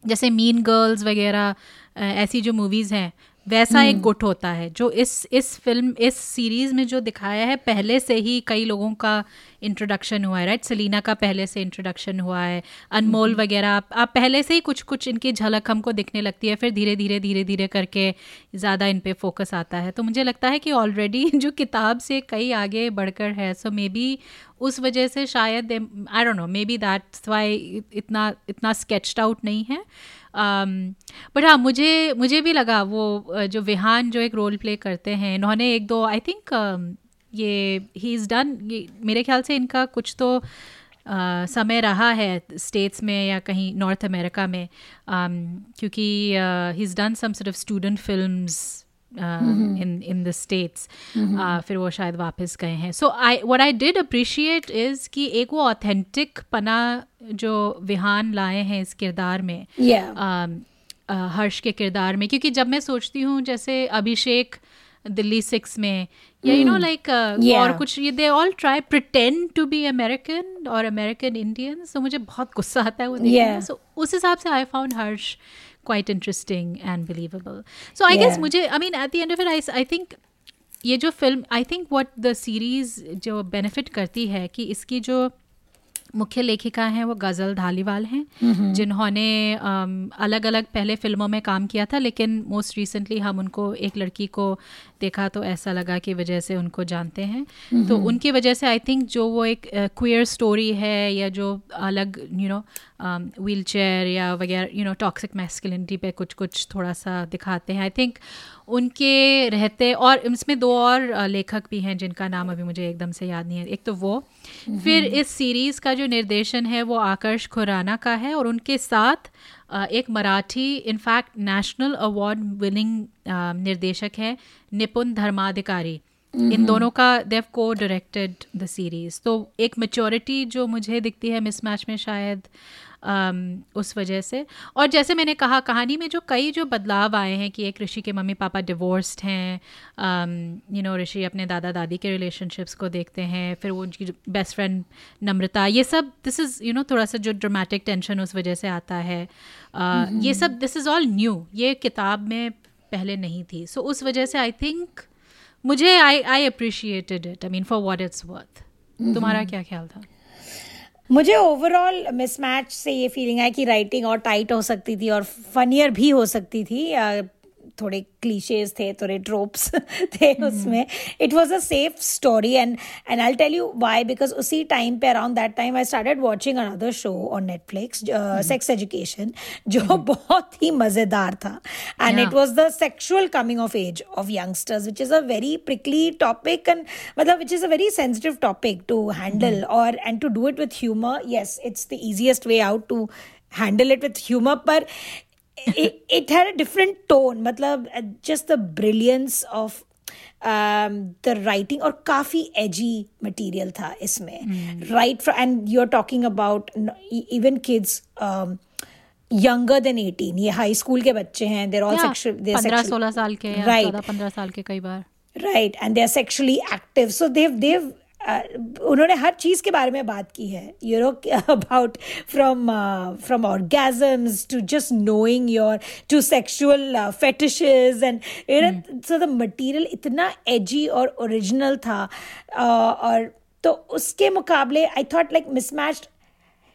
जैसे मीन गर्ल्स वगैरह ऐसी जो मूवीज़ हैं वैसा एक गुट होता है जो इस इस फ़िल्म इस सीरीज़ में जो दिखाया है पहले से ही कई लोगों का इंट्रोडक्शन हुआ है राइट सलीना का पहले से इंट्रोडक्शन हुआ है अनमोल वगैरह आप, आप पहले से ही कुछ कुछ इनकी झलक हमको दिखने लगती है फिर धीरे धीरे धीरे धीरे करके ज़्यादा इन पर फोकस आता है। तो मुझे लगता है कि ऑलरेडी जो किताब से कई आगे बढ़कर है सो मे बी उस वजह से शायद I don't know maybe that's why इतना इतना स्केच्ड आउट नहीं है बट हाँ मुझे मुझे भी लगा वो जो विहान जो एक रोल प्ले करते हैं इन्होंने एक दो आई थिंक ये ही इज़ डन मेरे ख्याल से इनका कुछ तो Uh, समय रहा है स्टेट्स में या कहीं नॉर्थ अमेरिका में um, क्योंकि he is done some of student films in in the States फिर वो शायद वापस गए हैं। So I what I did appreciate is कि एक वो ऑथेंटिक पना जो विहान लाए हैं इस किरदार में Yeah. um, हर्ष के किरदार में क्योंकि जब मैं सोचती हूँ जैसे अभिषेक दिल्ली सिक्स में या यू नो लाइक और कुछ ये they all try pretend to be American और अमेरिकन इंडियन सो मुझे बहुत गुस्सा आता है वो देखने Yeah. सो उस हिसाब से I found Harsh interesting and believable so I guess Yeah. मुझे I mean at the end of it I I think ये जो film I think what the series जो बेनिफिट करती है कि इसकी जो मुख्य लेखिका हैं वो गज़ल धालीवाल हैं जिन्होंने अलग अलग पहले फ़िल्मों में काम किया था लेकिन मोस्ट रिसेंटली हम उनको एक लड़की को देखा तो ऐसा लगा कि वजह से उनको जानते हैं। तो उनकी वजह से आई थिंक जो वो एक क्वियर स्टोरी है या जो अलग यू नो व्हील चेयर या वगैरह यू नो टॉक्सिक मैस्कुलिनिटी पे कुछ कुछ थोड़ा सा दिखाते हैं। आई थिंक उनके रहते और इसमें दो और लेखक भी हैं जिनका नाम अभी मुझे एकदम से याद नहीं है। एक तो वो। फिर इस सीरीज़ का जो निर्देशन है वो आकर्ष खुराना का है और उनके साथ एक Marathi in fact national award winning निर्देशक है निपुण धर्माधिकारी। इन दोनों का देव को डायरेक्टेड द सीरीज़ तो एक मेचोरिटी जो मुझे दिखती है मिसमैच में शायद अम, उस वजह से। और जैसे मैंने कहा कहानी में जो कई जो बदलाव आए हैं कि एक ऋषि के मम्मी पापा डिवोर्स्ड हैं यू नो ऋषि अपने दादा दादी के रिलेशनशिप्स को देखते हैं फिर वो उनकी बेस्ट फ्रेंड नम्रता ये सब दिस इज़ यू नो थोड़ा सा जो ड्रामेटिक टेंशन उस वजह से आता है। ये सब दिस इज़ ऑल न्यू ये किताब में पहले नहीं थी। सो उस वजह से आई थिंक मुझे I I appreciated it I mean for what it's worth तुम्हारा क्या ख्याल था? मुझे ओवरऑल मिसमैच से ये फीलिंग है कि राइटिंग और टाइट हो सकती थी और फनियर भी हो सकती थी थोड़े क्लीशेज थे थोड़े ट्रोप्स थे hmm. उसमें। It was a safe story and and I tell you why because उसी टाइम पे around that time I start watching another show on Netflix sex education जो hmm. बहुत ही मज़ेदार था। And it was the sexual coming of age of youngsters which is a very prickly topic and मतलब which is a very sensitive topic to handle और and to do it with humour yes it's the easiest way out to handle it with humour पर it, it had a different tone matlab, uh, just the brilliance of um, the writing और काफ़ी edgy material था इसमें right and you're talking about even kids um, younger than 18 ये high school के बच्चे हैं they're all sexual they're पंद्रह सोलह साल के या Right. चौदह पंद्रह साल के कई बार right and they're sexually active so they've they've uh, उन्होंने हर चीज़ के बारे में बात की है you know about from from orgasms to just knowing your to sexual fetish and so the material इतना एजी और ओरिजिनल था uh, और तो उसके मुकाबले I thought like mismatched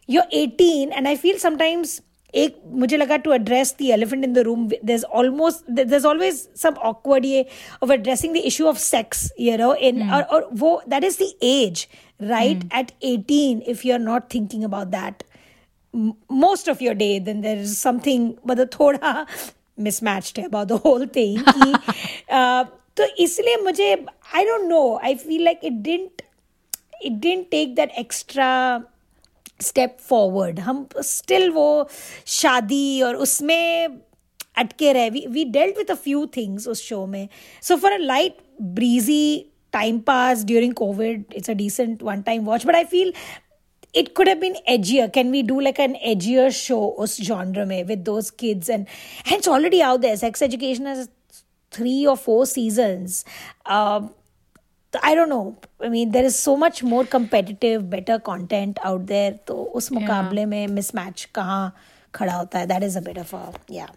your eighteen and I feel sometimes एक मुझे लगा to address the elephant in the room there's almost there's always some awkward ये of addressing the issue of sex you know in or, or वो that is the age right at 18 if you're not thinking about that m- most of your day then there is something मतलब थोड़ा mismatched है about the whole thing कि, uh, तो इसलिए मुझे I don't know I feel like it didn't it didn't take that extra Step forward हम still वो शादी और उसमें अटके रहे. We we dealt with a few things उस शो में. So for a light breezy time pass during Covid it's a decent one time watch but I feel it could been edgier can we do like an edgier show उस genre में with those kids and hands already out the sex education three और four seasons I don't know I mean there is so much more competitive better content out there तो उस मुकाबले में mismatch कहाँ खड़ा होता है दैट इज़ अट ऑफ़ या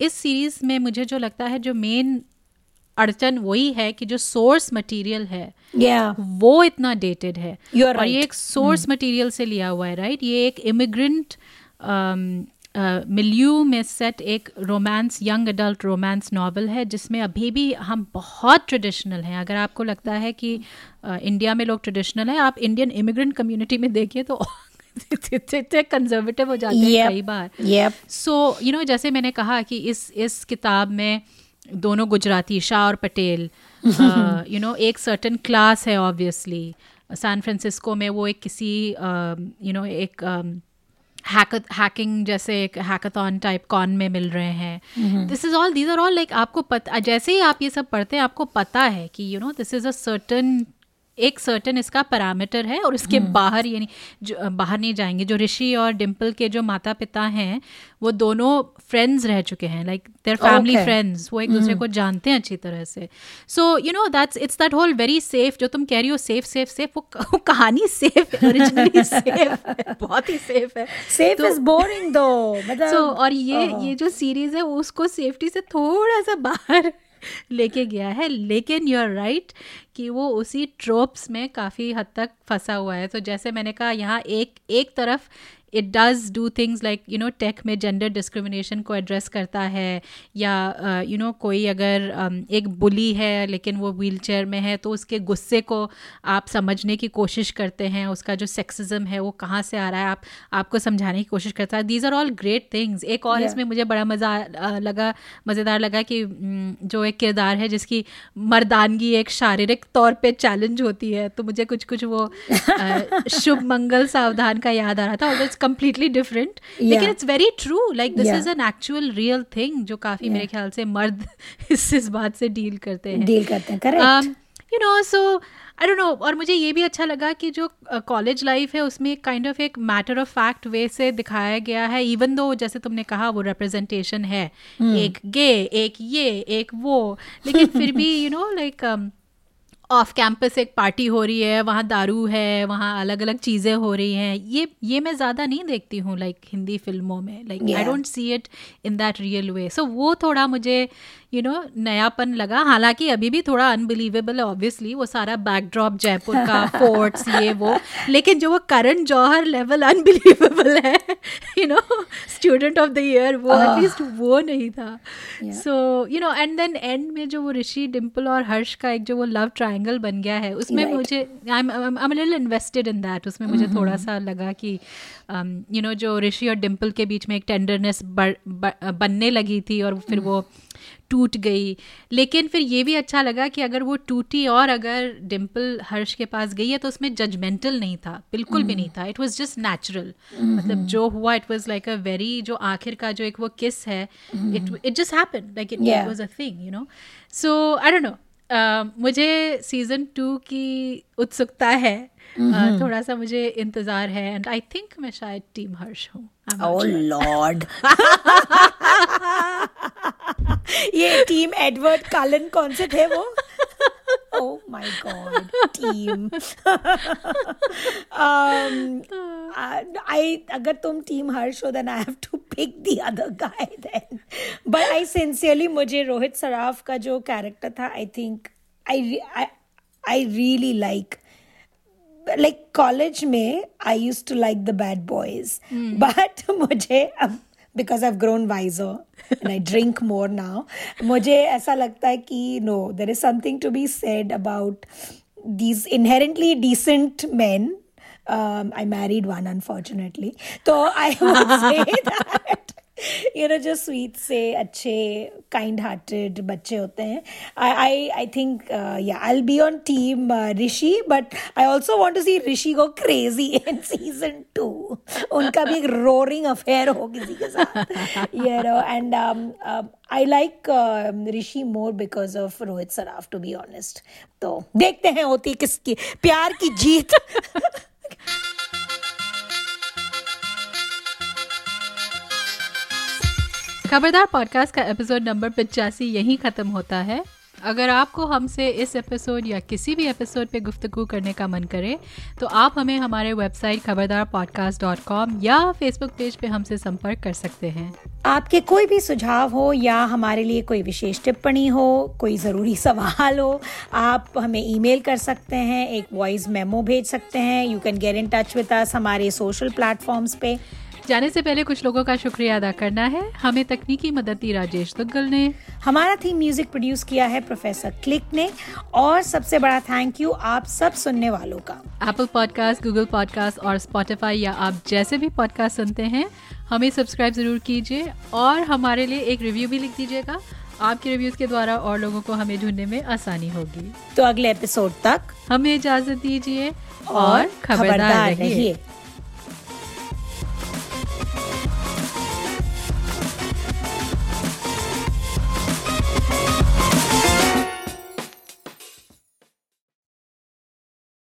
इस सीरीज़ में मुझे जो लगता है जो मेन अड़चन वही है कि जो सोर्स मटेरियल है yeah. वो इतना डेटेड है right. और ये एक सोर्स मटेरियल hmm. से लिया हुआ है राइट right? ये एक इमिग्रेंट मिल्यू में सेट एक romance young adult romance novel है जिसमें अभी भी हम बहुत ट्रेडिशनल हैं। अगर आपको लगता है कि इंडिया में लोग ट्रेडिशनल हैं आप इंडियन इमिग्रेंट कम्युनिटी में देखिए तो इतने कंजर्वेटिव हो जाते हैं कई बार। Yep. सो यू नो जैसे मैंने कहा कि इस इस किताब में दोनों गुजराती शाह और पटेल यू नो एक सर्टन क्लास है ऑब्वियसली सैन फ्रांसिस्को में वो एक किसी यू नो एक हैकिंग जैसे एक हैकाथॉन टाइप कॉन में मिल रहे हैं। This is all these are all like आपको पता जैसे ही आप ये सब पढ़ते हैं आपको पता है कि you know this is a certain एक सर्टन इसका पैरामीटर है और इसके बाहर यानी जो बाहर नहीं जाएँगे जो ऋषि और डिम्पल के जो माता पिता हैं वो दोनों फ्रेंड्स रह चुके हैं लाइक देयर फैमिली फ्रेंड्स वो एक दूसरे को जानते हैं अच्छी तरह से so you know that's it's that whole very safe जो तुम कह रही हो सेफ़ सेफ़ सेफ़ वो, कहानी सेफ़ ओरिजिनली सेफ़ बहुत ही सेफ़ है तो- is boring though. मतलब सो और ये। ये जो सीरीज़ है उसको सेफ्टी से थोड़ा सा बाहर लेके गया है। लेकिन यू आर राइट कि वो उसी ट्रोप्स में काफ़ी हद तक फंसा हुआ है। तो जैसे मैंने कहा, यहाँ एक एक तरफ़ it does do things like you know tech में जेंडर डिस्क्रिमिनेशन को एड्रेस करता है या you uh, know you know, कोई अगर um, एक बुली है लेकिन वो व्हील चेयर में है तो उसके गुस्से को आप समझने की कोशिश करते हैं उसका जो सेक्सिज्म है वो कहाँ से आ रहा है आप आपको समझाने की कोशिश करता है। These are all great things एक और Yeah. इसमें मुझे बड़ा मज़ा लगा मज़ेदार लगा कि mm, जो एक किरदार है जिसकी मर्दानगी एक शारीरिक तौर पे चैलेंज होती है तो मुझे कुछ कुछ वो अ, शुभ मंगल सावधान का याद आ रहा था। और कम्प्लीटली डिफरेंट लेकिन Yeah. It's very true like this Yeah. Is an actual real thing जो काफ़ी मेरे ख्याल से मर्द इस इस बात से डील करते हैं डील करते हैं correct you know so I don't know और मुझे ये भी अच्छा लगा कि जो कॉलेज uh, लाइफ है उसमें काइंड ऑफ़ एक मैटर ऑफ़ फैक्ट वे से दिखाया गया है इवन दो जैसे तुमने कहा वो रिप्रेजेंटेशन है hmm. एक गे एक ये एक वो लेकिन फिर भी you know like off campus एक पार्टी हो रही है वहाँ दारू है वहाँ अलग अलग चीज़ें हो रही हैं। ये ये मैं ज़्यादा नहीं देखती हूँ लाइक like, हिंदी फ़िल्मों में। Like I don't see it in that real way so वो थोड़ा मुझे यू नो नयापन लगा। हालाँकि अभी भी थोड़ा अनबिलीवेबल है ऑब्वियसली वो सारा बैकड्रॉप जयपुर का फोर्ट्स ये वो। लेकिन जो वो करण जौहर लेवल अनबिलीवेबल है you know student of the year वो एटलीस्ट वो नहीं था। So you know and then end में जो वो ऋषि डिम्पल और हर्ष का एक जो वो लव ट्रायंगल बन गया है उसमें Right. मुझे I am little invested in that उसमें मुझे mm-hmm. थोड़ा सा लगा कि यू नो जो ऋषि और डिम्पल के बीच में एक टेंडरनेस बनने लगी थी और फिर वो टूट गई। लेकिन फिर ये भी अच्छा लगा कि अगर वो टूटी और अगर डिम्पल हर्ष के पास गई है तो उसमें जजमेंटल नहीं था बिल्कुल भी नहीं था। इट वाज जस्ट नेचुरल मतलब जो हुआ it was like a very जो आखिर का जो एक वो किस है it it just happened like it. Was a thing you know so I don't know मुझे सीज़न टू की उत्सुकता है Uh, mm-hmm. थोड़ा सा मुझे इंतज़ार है एंड आई थिंक मैं शायद टीम हर्ष हूँ। लॉर्ड ये टीम एडवर्ड कालन कौन से थे वो मुझे रोहित सराफ का जो कैरेक्टर था I think I I really like like like college में I used to like the bad boys but मुझे अब because I've grown wiser and I drink more now मुझे ऐसा लगता है कि no there is something to be said about these inherently decent men um, I married one unfortunately so I would say you know, जो sweet से अच्छे kind hearted बच्चे होते हैं। आई I I think yeah I be on team Rishi but I also want to see Rishi को crazy in season to उनका भी एक रोरिंग अफेयर हो किसी के साथ you know and I like Rishi more because of Rohit Saraf to be honest तो देखते हैं, होती किसकी, प्यार की जीत। खबरदार पॉडकास्ट का एपिसोड नंबर पचासी यहीं ख़त्म होता है। अगर आपको हमसे इस एपिसोड या किसी भी एपिसोड पे गुफ्तगू करने का मन करे तो आप हमें हमारे website Khabardar podcast dot com या फेसबुक पेज पे हमसे संपर्क कर सकते हैं। आपके कोई भी सुझाव हो या हमारे लिए कोई विशेष टिप्पणी हो, कोई ज़रूरी सवाल हो, आप हमें ईमेल कर सकते हैं, एक वॉइस मेमो भेज सकते हैं। You can get in touch with us हमारे सोशल प्लेटफॉर्म्स पे। जाने से पहले कुछ लोगों का शुक्रिया अदा करना है। हमें तकनीकी मदद दी राजेश दुग्गल ने। हमारा थीम म्यूज़िक प्रोड्यूस किया है प्रोफेसर क्लिक ने। और सबसे बड़ा थैंक यू आप सब सुनने वालों का। एप्पल पॉडकास्ट गूगल पॉडकास्ट और स्पॉटिफाई या आप जैसे भी पॉडकास्ट सुनते हैं हमें सब्सक्राइब ज़रूर कीजिए। और हमारे लिए एक रिव्यू भी लिख दीजिएगा। आपके रिव्यूज़ के द्वारा और लोगों को हमें ढूँढने में आसानी होगी। तो अगले एपिसोड तक हमें इजाज़त दीजिए और खबरदार रहिए।